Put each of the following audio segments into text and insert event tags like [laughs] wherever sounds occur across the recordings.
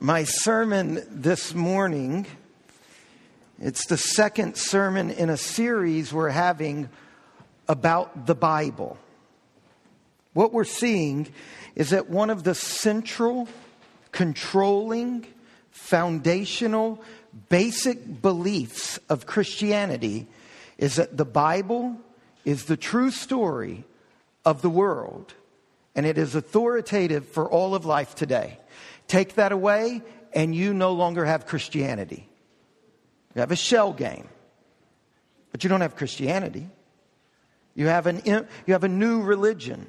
my sermon this morning. It's the second sermon in a series we're having about the Bible. What we're seeing is that one of the central, controlling, foundational, basic beliefs of Christianity is that the Bible is the true story of the world and it is authoritative for all of life today. Take that away, and you no longer have Christianity. You have a shell game, but you don't have Christianity. You have, an, you have a new religion.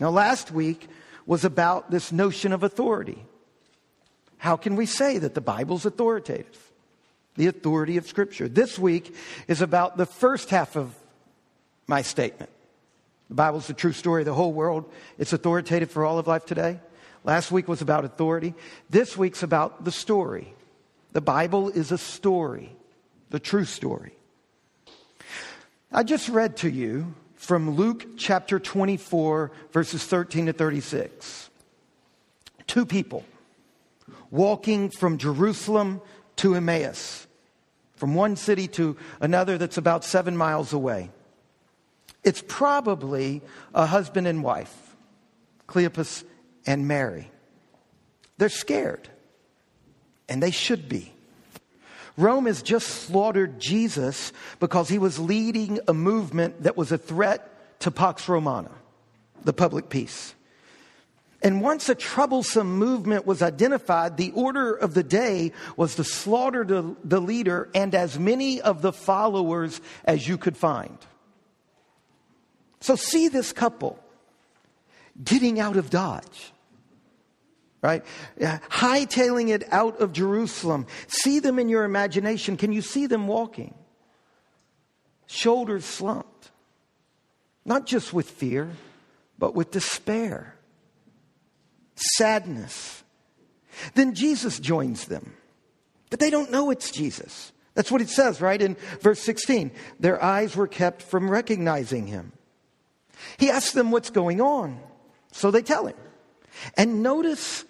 Now, last week was about this notion of authority. How can we say that the Bible's authoritative? The authority of Scripture. This week is about the first half of my statement. The Bible's the true story of the whole world. It's authoritative for all of life today. Last week was about authority. This week's about the story. The Bible is a story, the true story. I just read to you from Luke chapter 24, verses 13 to 36. Two people walking from Jerusalem to Emmaus, from one city to another that's about seven miles away. It's probably a husband and wife, Cleopas and Mary. They're scared, and they should be. Rome has just slaughtered Jesus because he was leading a movement that was a threat to Pax Romana, the public peace. And once a troublesome movement was identified, the order of the day was to slaughter the, the leader and as many of the followers as you could find. So see this couple getting out of Dodge right? Uh, hightailing it out of Jerusalem. See them in your imagination. Can you see them walking? Shoulders slumped. Not just with fear, but with despair, sadness. Then Jesus joins them. But they don't know it's Jesus. That's what it says, right? In verse 16. Their eyes were kept from recognizing him. He asks them what's going on. So they tell him. And notice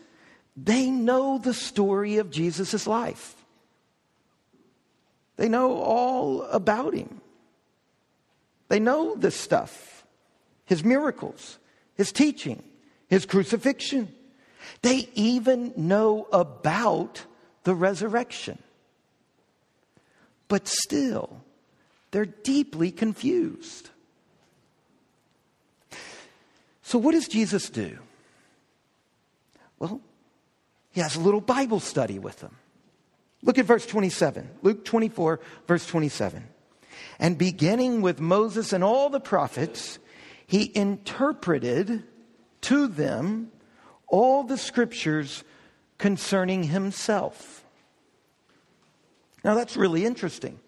they know the story of Jesus' life. They know all about him. They know this stuff his miracles, his teaching, his crucifixion. They even know about the resurrection. But still, they're deeply confused. So, what does Jesus do? Well, he has a little Bible study with them. Look at verse 27, Luke 24, verse 27. And beginning with Moses and all the prophets, he interpreted to them all the scriptures concerning himself. Now that's really interesting.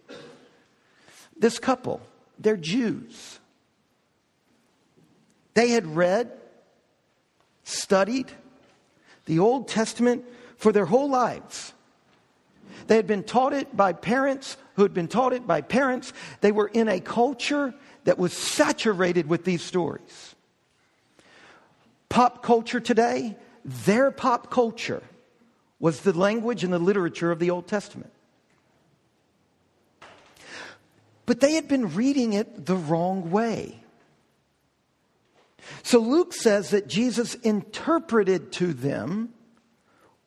This couple, they're Jews. They had read, studied, the Old Testament for their whole lives. They had been taught it by parents who had been taught it by parents. They were in a culture that was saturated with these stories. Pop culture today, their pop culture was the language and the literature of the Old Testament. But they had been reading it the wrong way. So Luke says that Jesus interpreted to them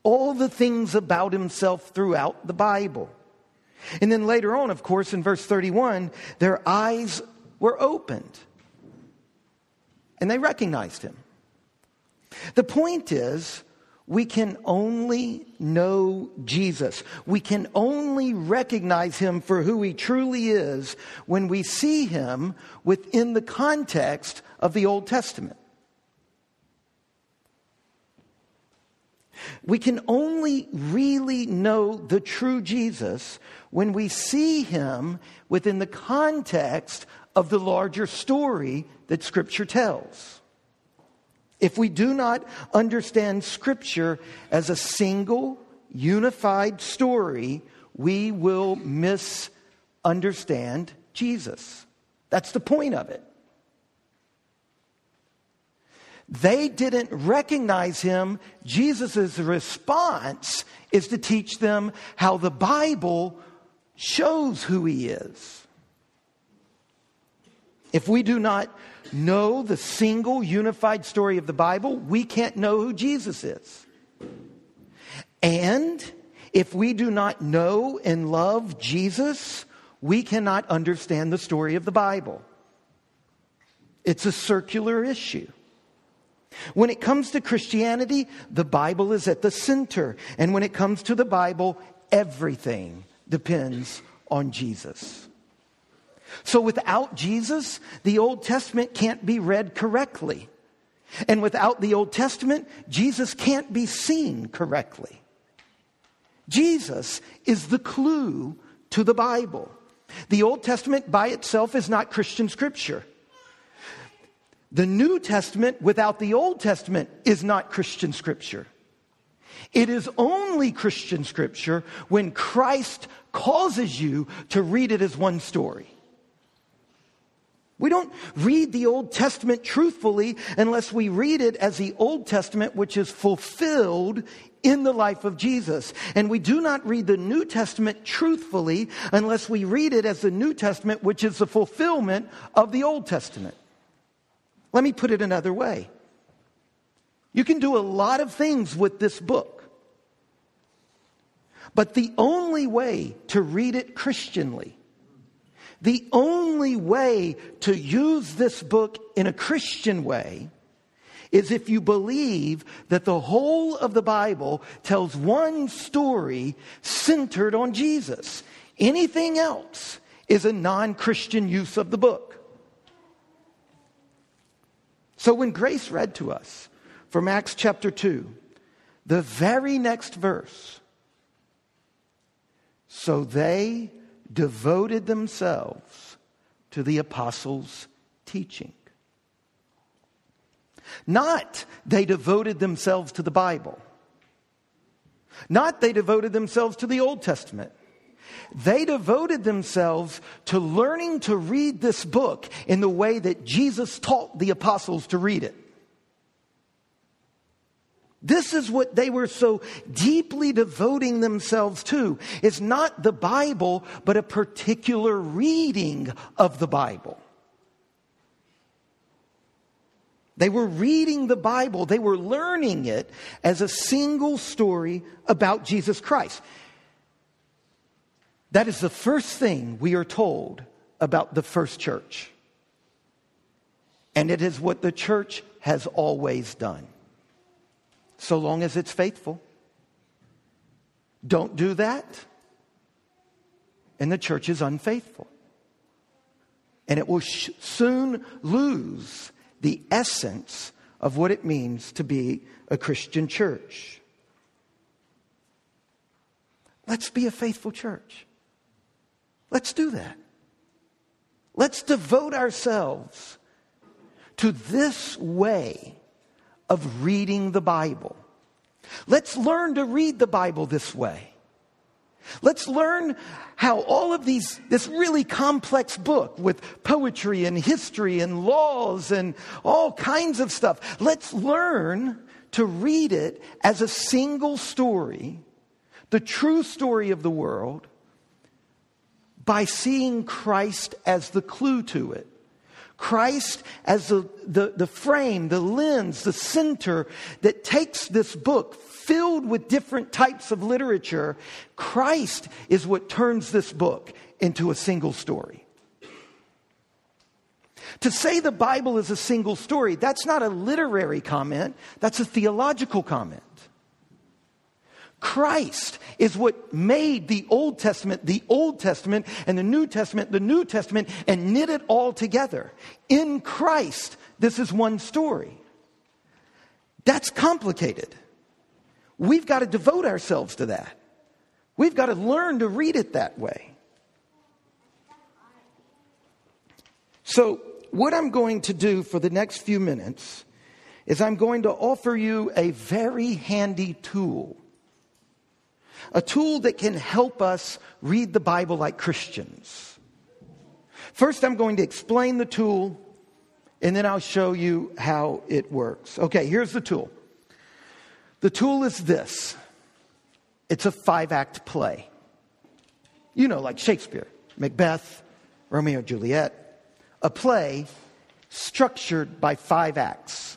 all the things about himself throughout the Bible. And then later on, of course, in verse 31, their eyes were opened and they recognized him. The point is, we can only know Jesus. We can only recognize him for who he truly is when we see him within the context of the Old Testament. We can only really know the true Jesus when we see him within the context of the larger story that Scripture tells. If we do not understand Scripture as a single, unified story, we will misunderstand Jesus. That's the point of it. They didn't recognize him. Jesus' response is to teach them how the Bible shows who he is. If we do not know the single unified story of the Bible, we can't know who Jesus is. And if we do not know and love Jesus, we cannot understand the story of the Bible. It's a circular issue. When it comes to Christianity, the Bible is at the center. And when it comes to the Bible, everything depends on Jesus. So without Jesus, the Old Testament can't be read correctly. And without the Old Testament, Jesus can't be seen correctly. Jesus is the clue to the Bible. The Old Testament by itself is not Christian scripture. The New Testament without the Old Testament is not Christian scripture. It is only Christian scripture when Christ causes you to read it as one story. We don't read the Old Testament truthfully unless we read it as the Old Testament, which is fulfilled in the life of Jesus. And we do not read the New Testament truthfully unless we read it as the New Testament, which is the fulfillment of the Old Testament. Let me put it another way. You can do a lot of things with this book. But the only way to read it Christianly, the only way to use this book in a Christian way, is if you believe that the whole of the Bible tells one story centered on Jesus. Anything else is a non Christian use of the book. So when Grace read to us from Acts chapter 2, the very next verse, so they devoted themselves to the apostles' teaching. Not they devoted themselves to the Bible. Not they devoted themselves to the Old Testament. They devoted themselves to learning to read this book in the way that Jesus taught the apostles to read it. This is what they were so deeply devoting themselves to. It's not the Bible, but a particular reading of the Bible. They were reading the Bible, they were learning it as a single story about Jesus Christ. That is the first thing we are told about the first church. And it is what the church has always done, so long as it's faithful. Don't do that, and the church is unfaithful. And it will sh- soon lose the essence of what it means to be a Christian church. Let's be a faithful church. Let's do that. Let's devote ourselves to this way of reading the Bible. Let's learn to read the Bible this way. Let's learn how all of these, this really complex book with poetry and history and laws and all kinds of stuff, let's learn to read it as a single story, the true story of the world, by seeing Christ as the clue to it. Christ as the, the, the, frame, the lens, the center that takes this book filled with different types of literature. Christ is what turns this book into a single story. To say the Bible is a single story, that's not a literary comment, that's a theological comment. Christ is what made the Old Testament the Old Testament and the New Testament the New Testament and knit it all together. In Christ, this is one story. That's complicated. We've got to devote ourselves to that. We've got to learn to read it that way. So, what I'm going to do for the next few minutes is I'm going to offer you a very handy tool a tool that can help us read the Bible like Christians. First, I'm going to explain the tool, and then I'll show you how it works. Okay, here's the tool. The tool is this it's a five act play. You know, like Shakespeare, Macbeth, Romeo and Juliet, a play structured by five acts.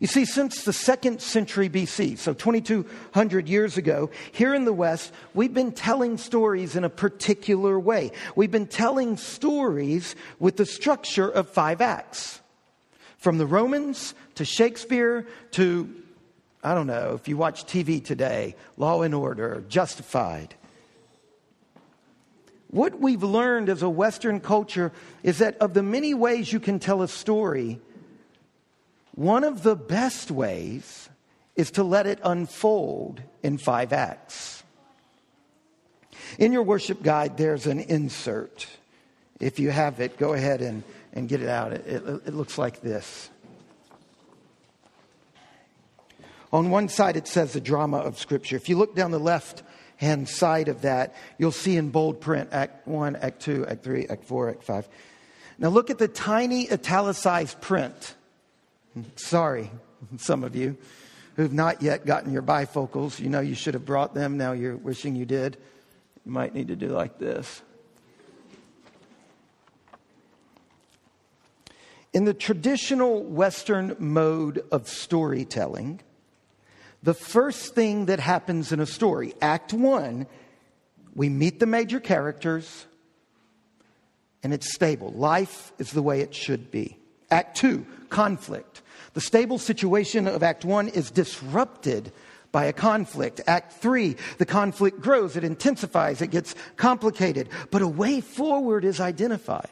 You see, since the second century BC, so 2200 years ago, here in the West, we've been telling stories in a particular way. We've been telling stories with the structure of five acts. From the Romans to Shakespeare to, I don't know, if you watch TV today, Law and Order, Justified. What we've learned as a Western culture is that of the many ways you can tell a story, one of the best ways is to let it unfold in five acts. In your worship guide, there's an insert. If you have it, go ahead and, and get it out. It, it, it looks like this. On one side, it says the drama of Scripture. If you look down the left hand side of that, you'll see in bold print Act 1, Act 2, Act 3, Act 4, Act 5. Now look at the tiny italicized print Sorry, some of you who've not yet gotten your bifocals. You know you should have brought them. Now you're wishing you did. You might need to do like this. In the traditional Western mode of storytelling, the first thing that happens in a story, Act One, we meet the major characters and it's stable. Life is the way it should be. Act Two, conflict. The stable situation of Act 1 is disrupted by a conflict. Act 3, the conflict grows, it intensifies, it gets complicated, but a way forward is identified.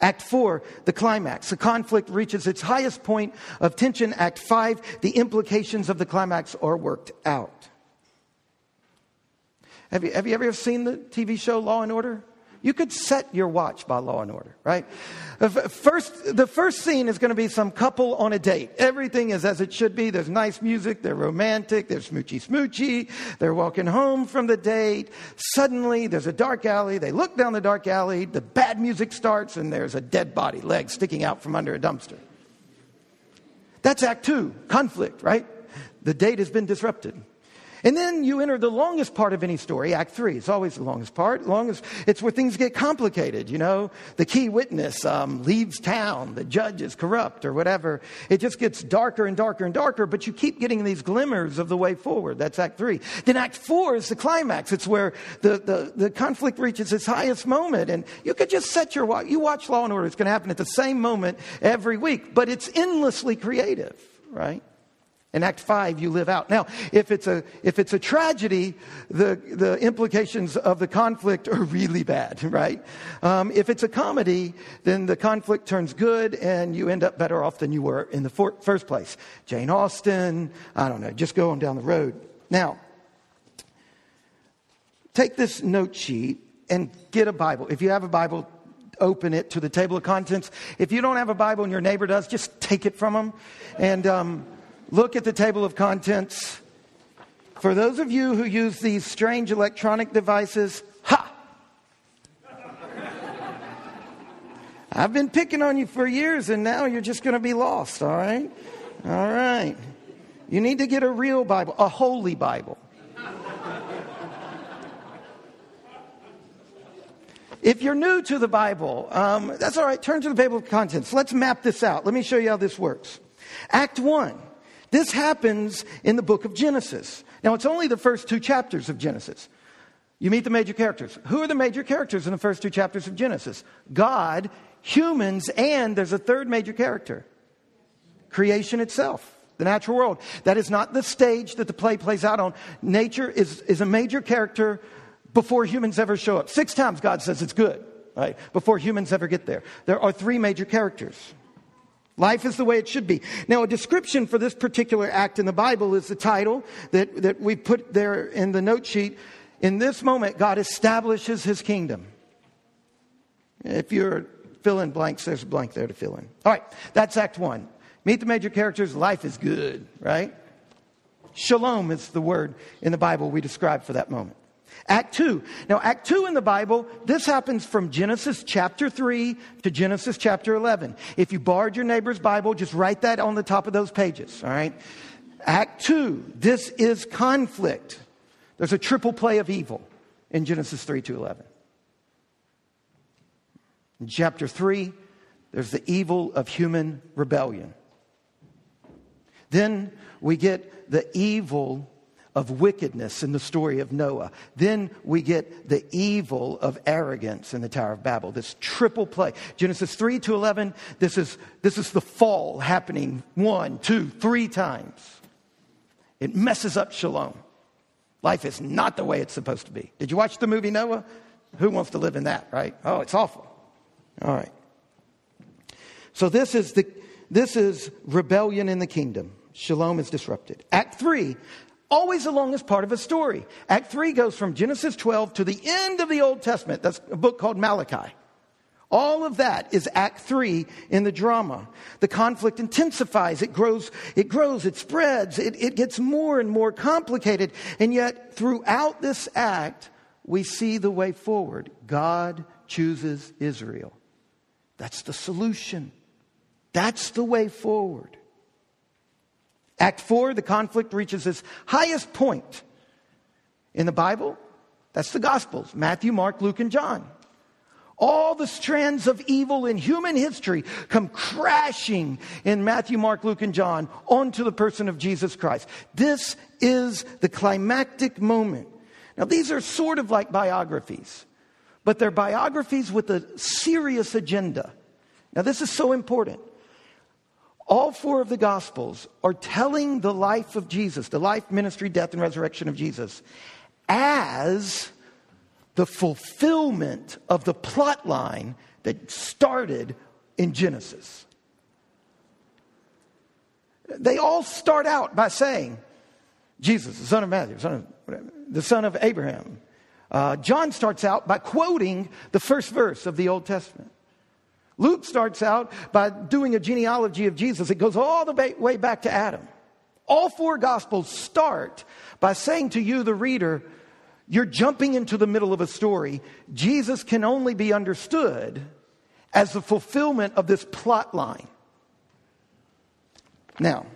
Act 4, the climax. The conflict reaches its highest point of tension. Act 5, the implications of the climax are worked out. Have you, have you ever seen the TV show Law and Order? You could set your watch by law and order, right? Uh, first, the first scene is going to be some couple on a date. Everything is as it should be. There's nice music. They're romantic. They're smoochy smoochy. They're walking home from the date. Suddenly, there's a dark alley. They look down the dark alley. The bad music starts, and there's a dead body, leg sticking out from under a dumpster. That's act two, conflict, right? The date has been disrupted. And then you enter the longest part of any story, Act Three. It's always the longest part. Longest, it's where things get complicated. You know, the key witness um, leaves town, the judge is corrupt, or whatever. It just gets darker and darker and darker. But you keep getting these glimmers of the way forward. That's Act Three. Then Act Four is the climax. It's where the the, the conflict reaches its highest moment, and you could just set your watch. You watch Law and Order. It's going to happen at the same moment every week, but it's endlessly creative, right? In Act 5, you live out. Now, if it's a, if it's a tragedy, the, the implications of the conflict are really bad, [laughs] right? Um, if it's a comedy, then the conflict turns good and you end up better off than you were in the for- first place. Jane Austen, I don't know, just go on down the road. Now, take this note sheet and get a Bible. If you have a Bible, open it to the table of contents. If you don't have a Bible and your neighbor does, just take it from them. And, um, look at the table of contents. For those of you who use these strange electronic devices, ha! I've been picking on you for years and now you're just going to be lost, all right? All right. You need to get a real Bible, a holy Bible. If you're new to the Bible, um, that's all right. Turn to the table of contents. Let's map this out. Let me show you how this works. Act one this happens in the book of Genesis. Now, it's only the first two chapters of Genesis. You meet the major characters. Who are the major characters in the first two chapters of Genesis? God, humans, and there's a third major character creation itself, the natural world. That is not the stage that the play plays out on. Nature is, is a major character before humans ever show up. Six times God says it's good, right? Before humans ever get there. There are three major characters. Life is the way it should be. Now, a description for this particular act in the Bible is the title that, that we put there in the note sheet. In this moment, God establishes his kingdom. If you're filling blanks, there's a blank there to fill in. All right, that's Act One. Meet the major characters. Life is good, right? Shalom is the word in the Bible we describe for that moment. Act 2. Now, Act 2 in the Bible, this happens from Genesis chapter 3 to Genesis chapter 11. If you borrowed your neighbor's Bible, just write that on the top of those pages, all right? Act 2, this is conflict. There's a triple play of evil in Genesis 3 to 11. In chapter 3, there's the evil of human rebellion. Then we get the evil of wickedness in the story of Noah. Then we get the evil of arrogance in the Tower of Babel. This triple play. Genesis 3 to 11, this is, this is the fall happening one, two, three times. It messes up shalom. Life is not the way it's supposed to be. Did you watch the movie Noah? Who wants to live in that, right? Oh, it's awful. All right. So this is the this is rebellion in the kingdom. Shalom is disrupted. Act 3 always along as part of a story. Act 3 goes from Genesis 12 to the end of the Old Testament. That's a book called Malachi. All of that is Act 3 in the drama. The conflict intensifies, it grows, it grows, it spreads, it, it gets more and more complicated. And yet, throughout this act, we see the way forward. God chooses Israel. That's the solution. That's the way forward. Act 4, the conflict reaches its highest point. In the Bible, that's the Gospels Matthew, Mark, Luke, and John. All the strands of evil in human history come crashing in Matthew, Mark, Luke, and John onto the person of Jesus Christ. This is the climactic moment. Now, these are sort of like biographies, but they're biographies with a serious agenda. Now, this is so important. All four of the Gospels are telling the life of Jesus, the life, ministry, death, and resurrection of Jesus, as the fulfillment of the plot line that started in Genesis. They all start out by saying, Jesus, the son of Matthew, son of, the son of Abraham. Uh, John starts out by quoting the first verse of the Old Testament. Luke starts out by doing a genealogy of Jesus. It goes all the way back to Adam. All four Gospels start by saying to you, the reader, you're jumping into the middle of a story. Jesus can only be understood as the fulfillment of this plot line. Now,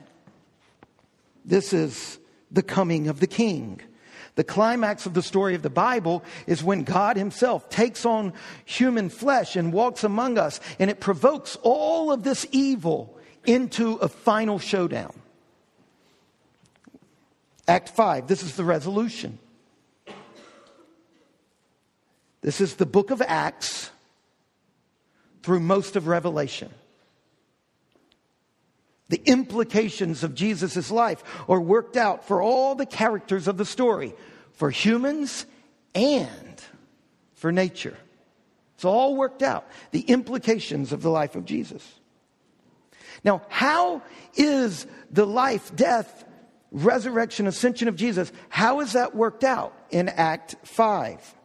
this is the coming of the king. The climax of the story of the Bible is when God Himself takes on human flesh and walks among us, and it provokes all of this evil into a final showdown. Act 5, this is the resolution. This is the book of Acts through most of Revelation. The implications of Jesus' life are worked out for all the characters of the story, for humans and for nature. It's all worked out. The implications of the life of Jesus. Now, how is the life, death, resurrection, ascension of Jesus, how is that worked out in Act 5?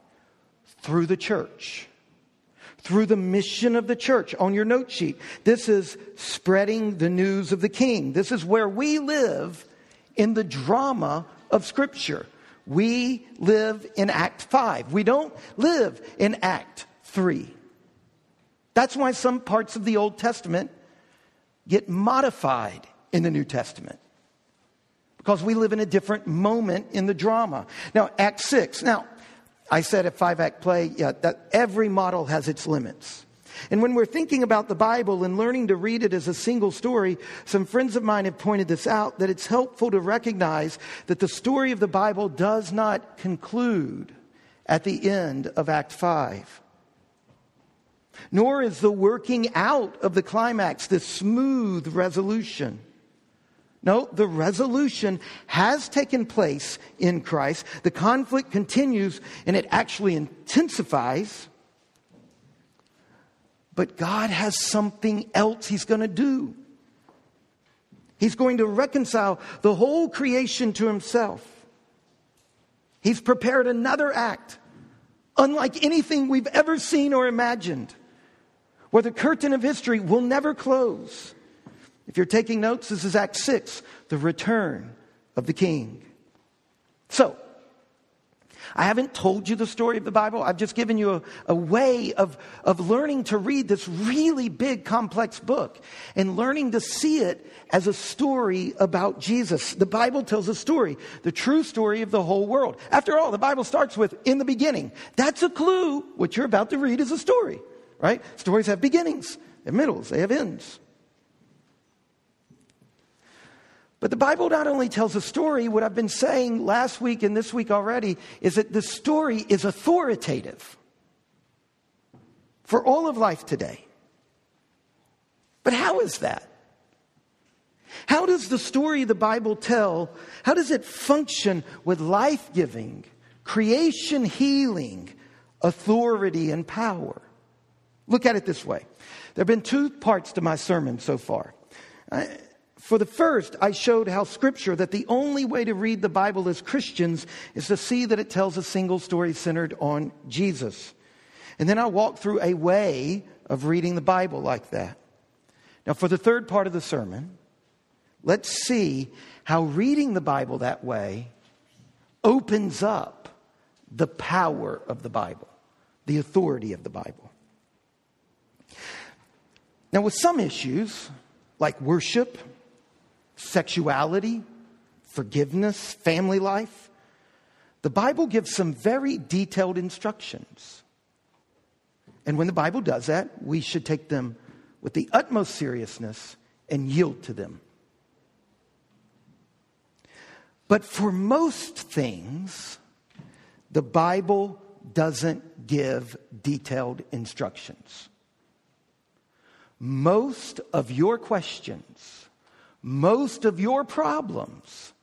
through the church, through the mission of the church on your note sheet. This is spreading the news of the king. This is where we live in the drama of Scripture. We live in Act 5. We don't live in Act 3. That's why some parts of the Old Testament get modified in the New Testament. Because we live in a different moment in the drama. Now, Act 6. Now, I said at five act play, yeah, that every model has its limits. And when we're thinking about the Bible and learning to read it as a single story, some friends of mine have pointed this out that it's helpful to recognize that the story of the Bible does not conclude at the end of Act 5. Nor is the working out of the climax this smooth resolution. No, the resolution has taken place in Christ. The conflict continues and it actually intensifies. But God has something else He's going to do. He's going to reconcile the whole creation to Himself. He's prepared another act, unlike anything we've ever seen or imagined, where the curtain of history will never close if you're taking notes, this is Act 6, the return of the king. So, I haven't told you the story of the Bible. I've just given you a, a way of, of learning to read this really big, complex book and learning to see it as a story about Jesus. The Bible tells a story, the true story of the whole world. After all, the Bible starts with in the beginning. That's a clue. What you're about to read is a story, right? Stories have beginnings, they have middles, they have ends. But the Bible not only tells a story, what I've been saying last week and this week already is that the story is authoritative for all of life today. But how is that? How does the story the Bible tell, how does it function with life giving, creation healing, authority, and power? Look at it this way. There have been two parts to my sermon so far. For the first, I showed how scripture, that the only way to read the Bible as Christians is to see that it tells a single story centered on Jesus. And then I walked through a way of reading the Bible like that. Now, for the third part of the sermon, let's see how reading the Bible that way opens up the power of the Bible, the authority of the Bible. Now, with some issues, like worship, sexuality, forgiveness, family life. The Bible gives some very detailed instructions. And when the Bible does that, we should take them with the utmost seriousness and yield to them. But for most things, the Bible doesn't give detailed instructions. Most of your questions most of your problems.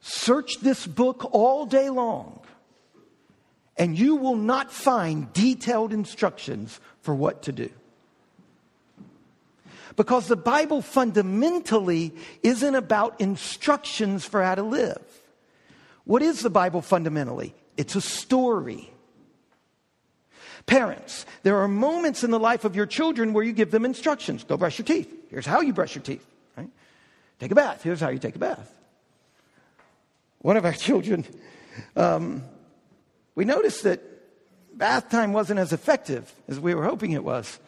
Search this book all day long, and you will not find detailed instructions for what to do. Because the Bible fundamentally isn't about instructions for how to live. What is the Bible fundamentally? It's a story. Parents, there are moments in the life of your children where you give them instructions. Go brush your teeth. Here's how you brush your teeth. Take a bath. Here's how you take a bath. One of our [laughs] children, um, we noticed that bath time wasn't as effective as we were hoping it was.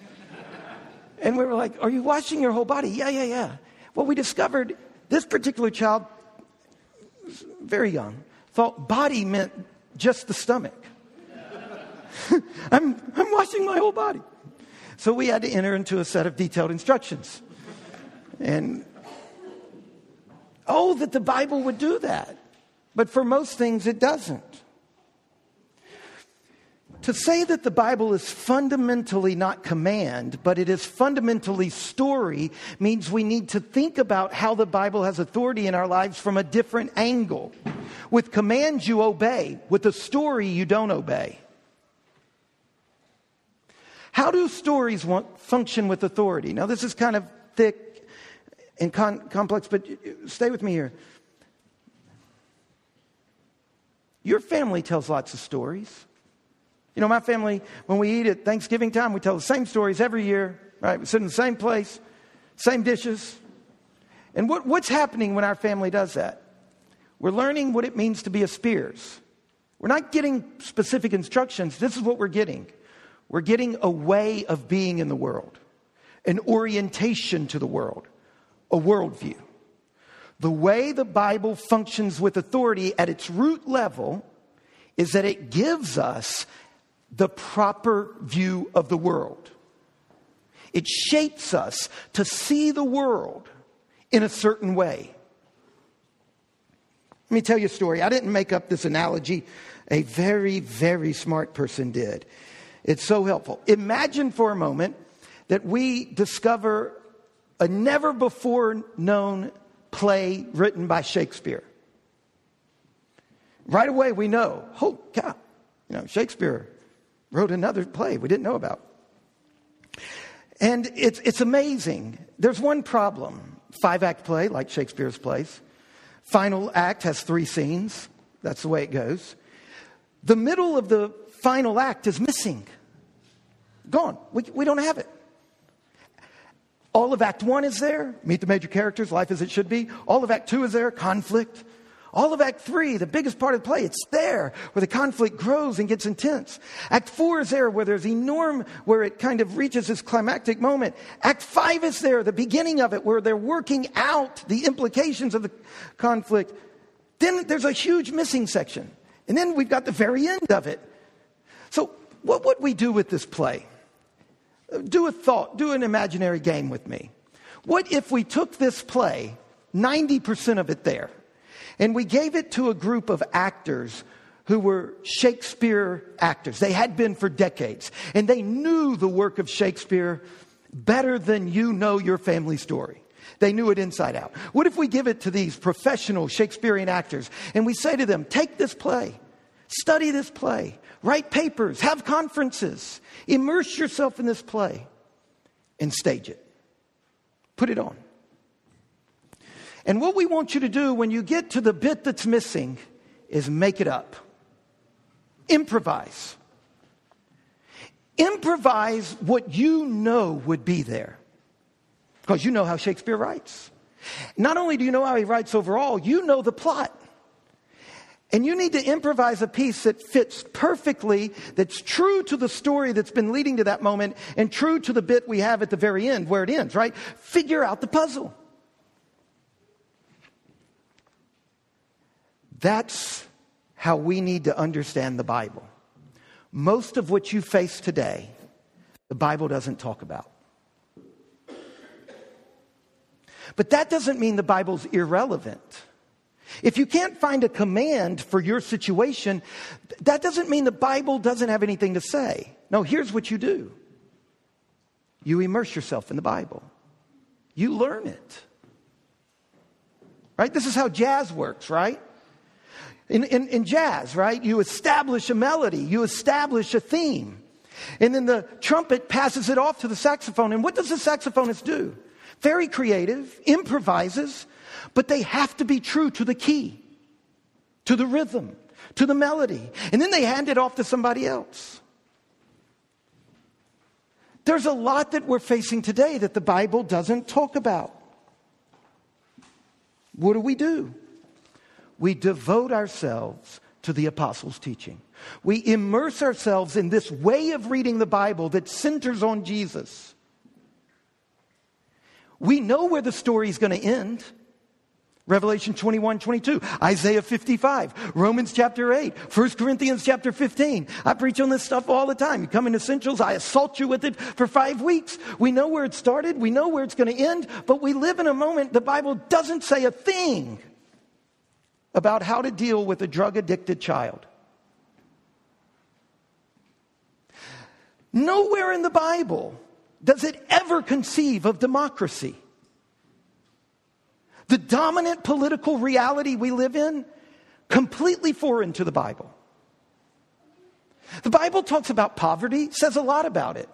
And we were like, Are you washing your whole body? Yeah, yeah, yeah. Well, we discovered this particular child, very young, thought body meant just the stomach. [laughs] I'm, I'm washing my whole body. So we had to enter into a set of detailed instructions. And Oh, that the Bible would do that. But for most things, it doesn't. To say that the Bible is fundamentally not command, but it is fundamentally story, means we need to think about how the Bible has authority in our lives from a different angle. With commands, you obey. With a story, you don't obey. How do stories want, function with authority? Now, this is kind of thick and con- complex, but stay with me here. Your family tells lots of stories. You know, my family, when we eat at Thanksgiving time, we tell the same stories every year, right? We sit in the same place, same dishes. And what, what's happening when our family does that? We're learning what it means to be a Spears. We're not getting specific instructions. This is what we're getting. We're getting a way of being in the world, an orientation to the world a worldview. The way the Bible functions with authority at its root level is that it gives us the proper view of the world. It shapes us to see the world in a certain way. Let me tell you a story. I didn't make up this analogy, a very, very smart person did. It's so helpful. Imagine for a moment that we discover a never before known play written by Shakespeare. Right away, we know, oh, cow, you know, Shakespeare wrote another play we didn't know about. And it's, it's amazing. There's one problem five act play, like Shakespeare's plays. Final act has three scenes. That's the way it goes. The middle of the final act is missing. Gone. We, we don't have it. All of Act One is there, meet the major characters, life as it should be. All of Act Two is there, conflict. All of Act 3, the biggest part of the play, it's there where the conflict grows and gets intense. Act 4 is there where there's enormous, where it kind of reaches this climactic moment. Act 5 is there, the beginning of it, where they're working out the implications of the conflict. Then there's a huge missing section. And then we've got the very end of it. So, what would we do with this play? Do a thought, do an imaginary game with me. What if we took this play, 90% of it there, and we gave it to a group of actors who were Shakespeare actors? They had been for decades, and they knew the work of Shakespeare better than you know your family story. They knew it inside out. What if we give it to these professional Shakespearean actors and we say to them, take this play, study this play, write papers, have conferences, immerse yourself in this play, and stage it. Put it on. And what we want you to do when you get to the bit that's missing is make it up. Improvise. Improvise what you know would be there. Because you know how Shakespeare writes. Not only do you know how he writes overall, you know the plot. And you need to improvise a piece that fits perfectly, that's true to the story that's been leading to that moment, and true to the bit we have at the very end, where it ends, right? Figure out the puzzle. That's how we need to understand the Bible. Most of what you face today, the Bible doesn't talk about. But that doesn't mean the Bible's irrelevant. If you can't find a command for your situation, that doesn't mean the Bible doesn't have anything to say. No, here's what you do you immerse yourself in the Bible, you learn it. Right? This is how jazz works, right? In, in, in jazz, right? You establish a melody, you establish a theme. And then the trumpet passes it off to the saxophone. And what does the saxophonist do? Very creative, improvises, but they have to be true to the key, to the rhythm, to the melody. And then they hand it off to somebody else. There's a lot that we're facing today that the Bible doesn't talk about. What do we do? We devote ourselves to the apostles' teaching. We immerse ourselves in this way of reading the Bible that centers on Jesus. We know where the story is going to end. Revelation 21, 22, Isaiah 55, Romans chapter 8, 1 Corinthians chapter 15. I preach on this stuff all the time. You come in essentials, I assault you with it for five weeks. We know where it started, we know where it's going to end, but we live in a moment the Bible doesn't say a thing about how to deal with a drug addicted child. Nowhere in the Bible does it ever conceive of democracy. The dominant political reality we live in, completely foreign to the Bible. The Bible talks about poverty, says a lot about it.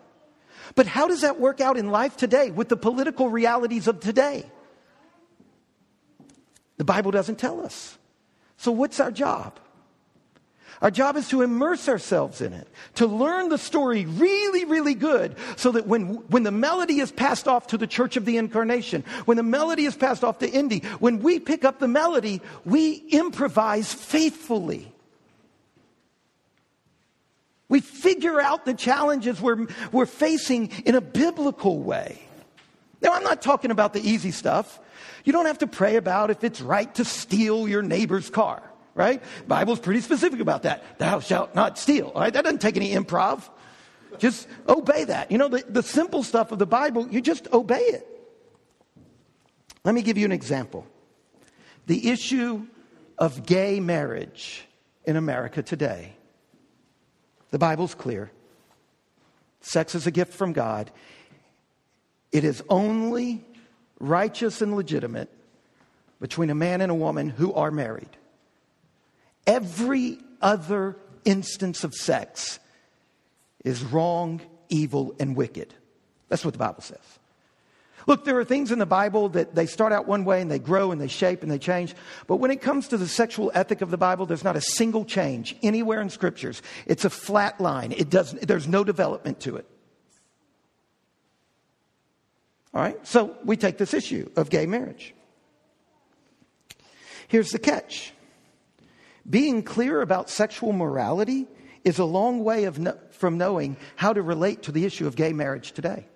But how does that work out in life today with the political realities of today? The Bible doesn't tell us. So, what's our job? Our job is to immerse ourselves in it, to learn the story really, really good, so that when, when the melody is passed off to the Church of the Incarnation, when the melody is passed off to Indy, when we pick up the melody, we improvise faithfully. We figure out the challenges we're, we're facing in a biblical way. Now, I'm not talking about the easy stuff. You don't have to pray about if it's right to steal your neighbor's car right? Bible's pretty specific about that. Thou shalt not steal. Right? That doesn't take any improv. Just obey that. You know, the, the simple stuff of the Bible, you just obey it. Let me give you an example. The issue of gay marriage in America today. The Bible's clear. Sex is a gift from God. It is only righteous and legitimate between a man and a woman who are married. Every other instance of sex is wrong, evil, and wicked. That's what the Bible says. Look, there are things in the Bible that they start out one way and they grow and they shape and they change. But when it comes to the sexual ethic of the Bible, there's not a single change anywhere in scriptures. It's a flat line. It doesn't, there's no development to it. All right? So we take this issue of gay marriage. Here's the catch Being clear about sexual morality is a long way no, from knowing how to relate to the issue of gay marriage today.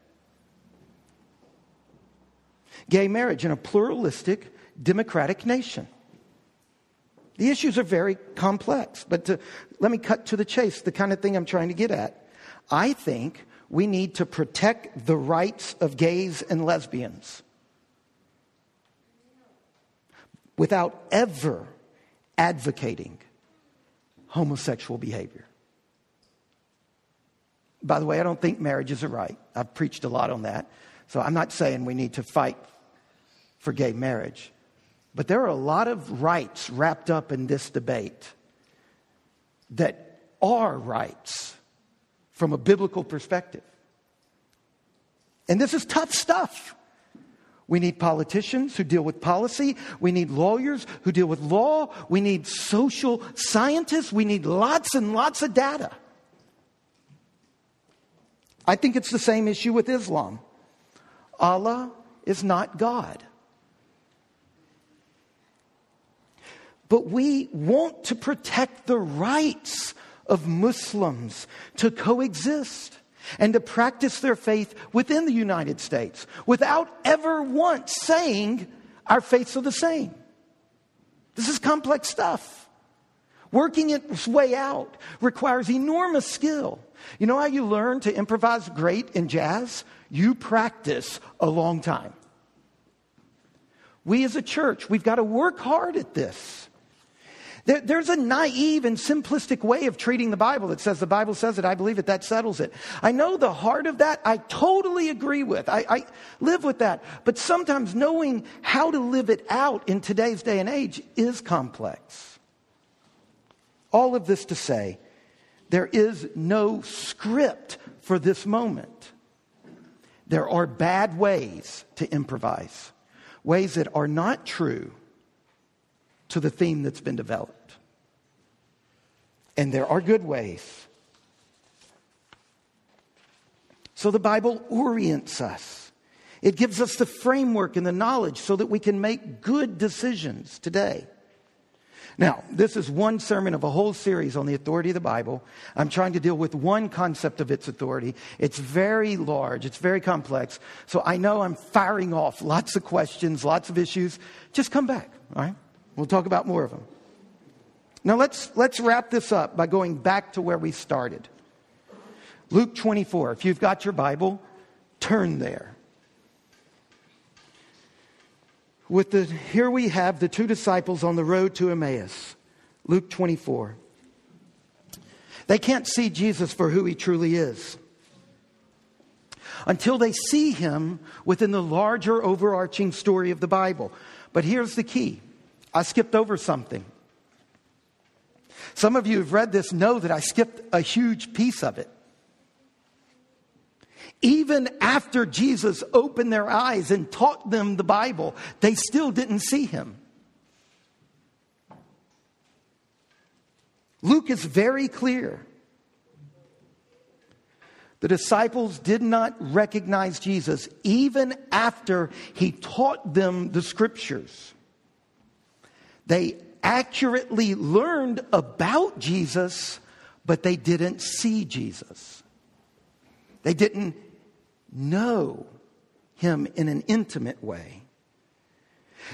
Gay marriage in a pluralistic, democratic nation. The issues are very complex, but to, let me cut to the chase, the kind of thing I'm trying to get at. I think we need to protect the rights of gays and lesbians without ever advocating homosexual behavior. By the way, I don't think marriages are right. I've preached a lot on that. So I'm not saying we need to fight for gay marriage. But there are a lot of rights wrapped up in this debate that are rights from a biblical perspective. And this is tough stuff. We need politicians who deal with policy. We need lawyers who deal with law. We need social scientists. We need lots and lots of data. I think it's the same issue with Islam. Allah is not God. But we want to protect the rights of Muslims to coexist and to practice their faith within the United States without ever once saying our faiths are the same. This is complex stuff. Working its way out requires enormous skill. You know how you learn to improvise great in jazz? You practice a long time. We as a church, we've got to work hard at this. There, there's a naive and simplistic way of treating the Bible that says the Bible says it, I believe it, that settles it. I know the heart of that, I totally agree with. I, I live with that. But sometimes knowing how to live it out in today's day and age is complex. All of this to say, there is no script for this moment. There are bad ways to improvise, ways that are not true to the theme that's been developed. And there are good ways. So the Bible orients us. It gives us the framework and the knowledge so that we can make good decisions today. Now, this is one sermon of a whole series on the authority of the Bible. I'm trying to deal with one concept of its authority. It's very large, it's very complex. So I know I'm firing off lots of questions, lots of issues. Just come back, all right? We'll talk about more of them. Now let's, let's wrap this up by going back to where we started. Luke 24. If you've got your Bible, turn there. With the, here we have the two disciples on the road to Emmaus. Luke 24. They can't see Jesus for who he truly is until they see him within the larger overarching story of the Bible. But here's the key I skipped over something. Some of you who've read this know that I skipped a huge piece of it. Even after Jesus opened their eyes and taught them the Bible, they still didn't see him. Luke is very clear. The disciples did not recognize Jesus even after he taught them the scriptures. They accurately learned about Jesus, but they didn't see Jesus. They didn't know him in an intimate way.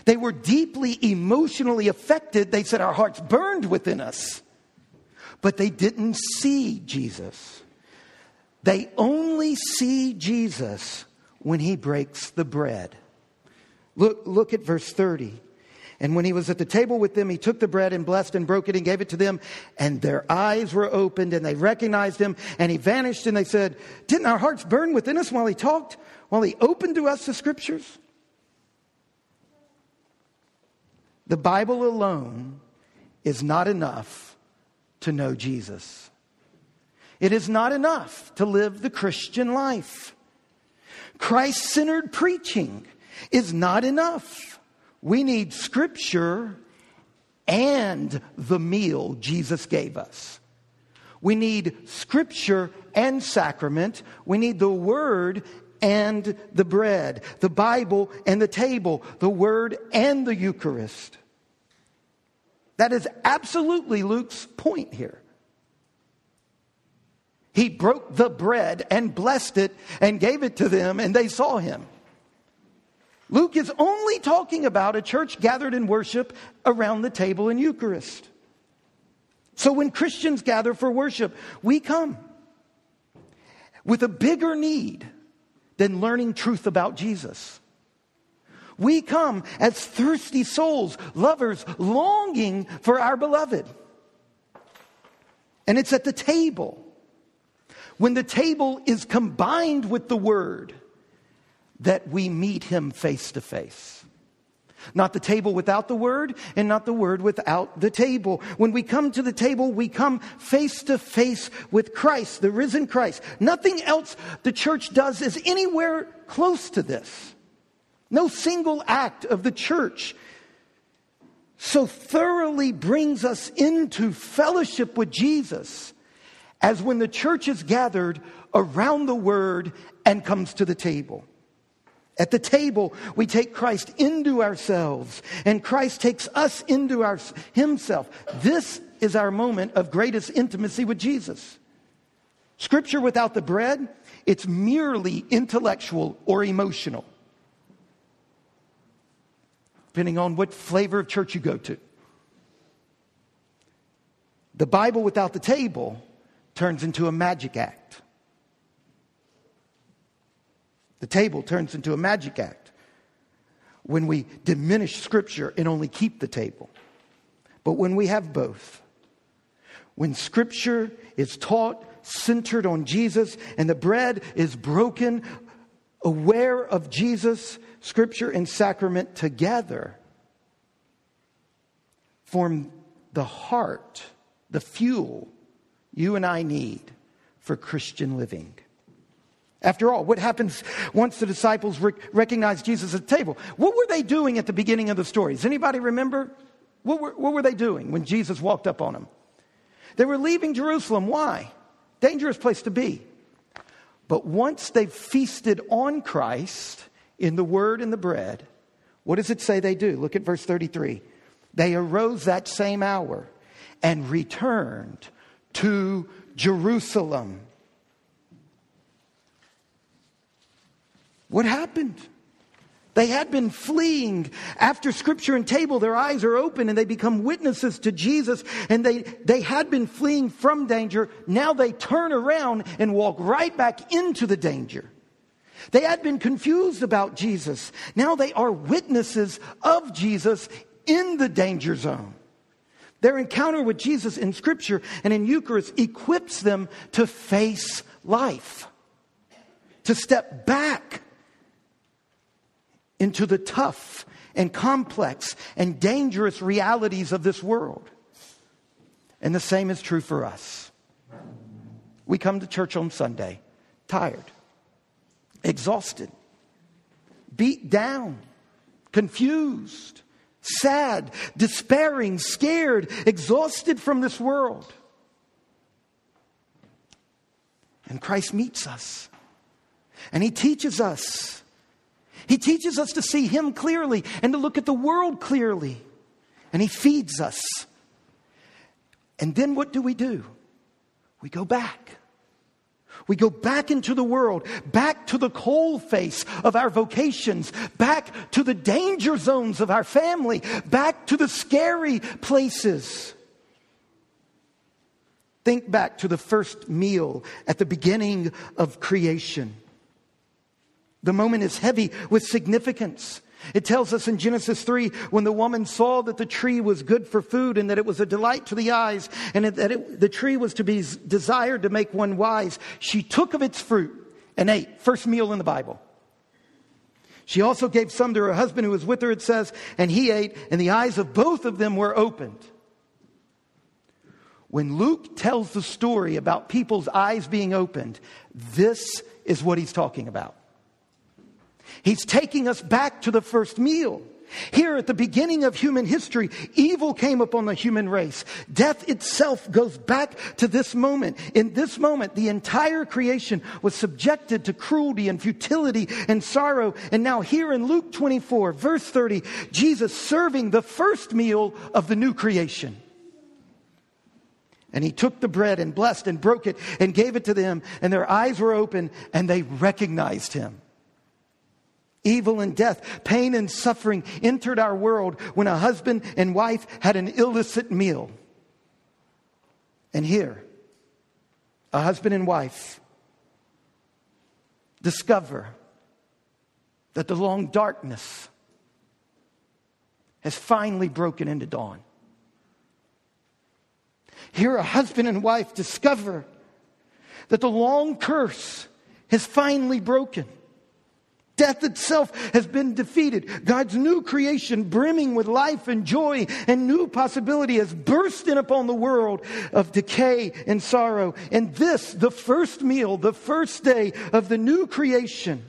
They were deeply emotionally affected. They said, Our hearts burned within us. But they didn't see Jesus. They only see Jesus when he breaks the bread. Look, look at verse 30. And when he was at the table with them, he took the bread and blessed and broke it and gave it to them. And their eyes were opened and they recognized him. And he vanished and they said, Didn't our hearts burn within us while he talked, while he opened to us the scriptures? The Bible alone is not enough to know Jesus. It is not enough to live the Christian life. Christ centered preaching is not enough. We need scripture and the meal Jesus gave us. We need scripture and sacrament. We need the word and the bread, the Bible and the table, the word and the Eucharist. That is absolutely Luke's point here. He broke the bread and blessed it and gave it to them, and they saw him. Luke is only talking about a church gathered in worship around the table in Eucharist. So when Christians gather for worship, we come with a bigger need than learning truth about Jesus. We come as thirsty souls, lovers, longing for our beloved. And it's at the table. When the table is combined with the word, that we meet him face to face. Not the table without the word, and not the word without the table. When we come to the table, we come face to face with Christ, the risen Christ. Nothing else the church does is anywhere close to this. No single act of the church so thoroughly brings us into fellowship with Jesus as when the church is gathered around the word and comes to the table. At the table, we take Christ into ourselves, and Christ takes us into our, himself. This is our moment of greatest intimacy with Jesus. Scripture without the bread, it's merely intellectual or emotional, depending on what flavor of church you go to. The Bible without the table turns into a magic act. The table turns into a magic act when we diminish Scripture and only keep the table. But when we have both, when Scripture is taught centered on Jesus and the bread is broken, aware of Jesus, Scripture and sacrament together form the heart, the fuel you and I need for Christian living. After all, what happens once the disciples rec- recognize Jesus at the table? What were they doing at the beginning of the story? Does anybody remember? What were, what were they doing when Jesus walked up on them? They were leaving Jerusalem. Why? Dangerous place to be. But once they've feasted on Christ in the word and the bread, what does it say they do? Look at verse 33. They arose that same hour and returned to Jerusalem What happened? They had been fleeing after scripture and table. Their eyes are open and they become witnesses to Jesus. And they, they had been fleeing from danger. Now they turn around and walk right back into the danger. They had been confused about Jesus. Now they are witnesses of Jesus in the danger zone. Their encounter with Jesus in scripture and in Eucharist equips them to face life, to step back into the tough and complex and dangerous realities of this world. And the same is true for us. We come to church on Sunday tired, exhausted, beat down, confused, sad, despairing, scared, exhausted from this world. And Christ meets us. And he teaches us he teaches us to see Him clearly and to look at the world clearly. And He feeds us. And then what do we do? We go back. We go back into the world, back to the coal face of our vocations, back to the danger zones of our family, back to the scary places. Think back to the first meal at the beginning of creation. The moment is heavy with significance. It tells us in Genesis 3 when the woman saw that the tree was good for food and that it was a delight to the eyes and that it, the tree was to be desired to make one wise, she took of its fruit and ate. First meal in the Bible. She also gave some to her husband who was with her, it says, and he ate, and the eyes of both of them were opened. When Luke tells the story about people's eyes being opened, this is what he's talking about. He's taking us back to the first meal. Here at the beginning of human history, evil came upon the human race. Death itself goes back to this moment. In this moment, the entire creation was subjected to cruelty and futility and sorrow. And now here in Luke 24, verse 30, Jesus serving the first meal of the new creation. And he took the bread and blessed and broke it and gave it to them, and their eyes were open and they recognized him. Evil and death, pain and suffering entered our world when a husband and wife had an illicit meal. And here, a husband and wife discover that the long darkness has finally broken into dawn. Here, a husband and wife discover that the long curse has finally broken. Death itself has been defeated. God's new creation, brimming with life and joy and new possibility, has burst in upon the world of decay and sorrow. And this, the first meal, the first day of the new creation,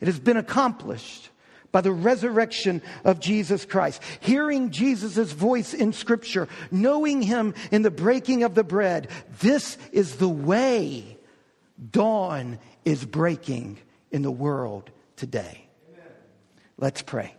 it has been accomplished by the resurrection of Jesus Christ. Hearing Jesus' voice in Scripture, knowing Him in the breaking of the bread, this is the way dawn is breaking in the world today. Let's pray.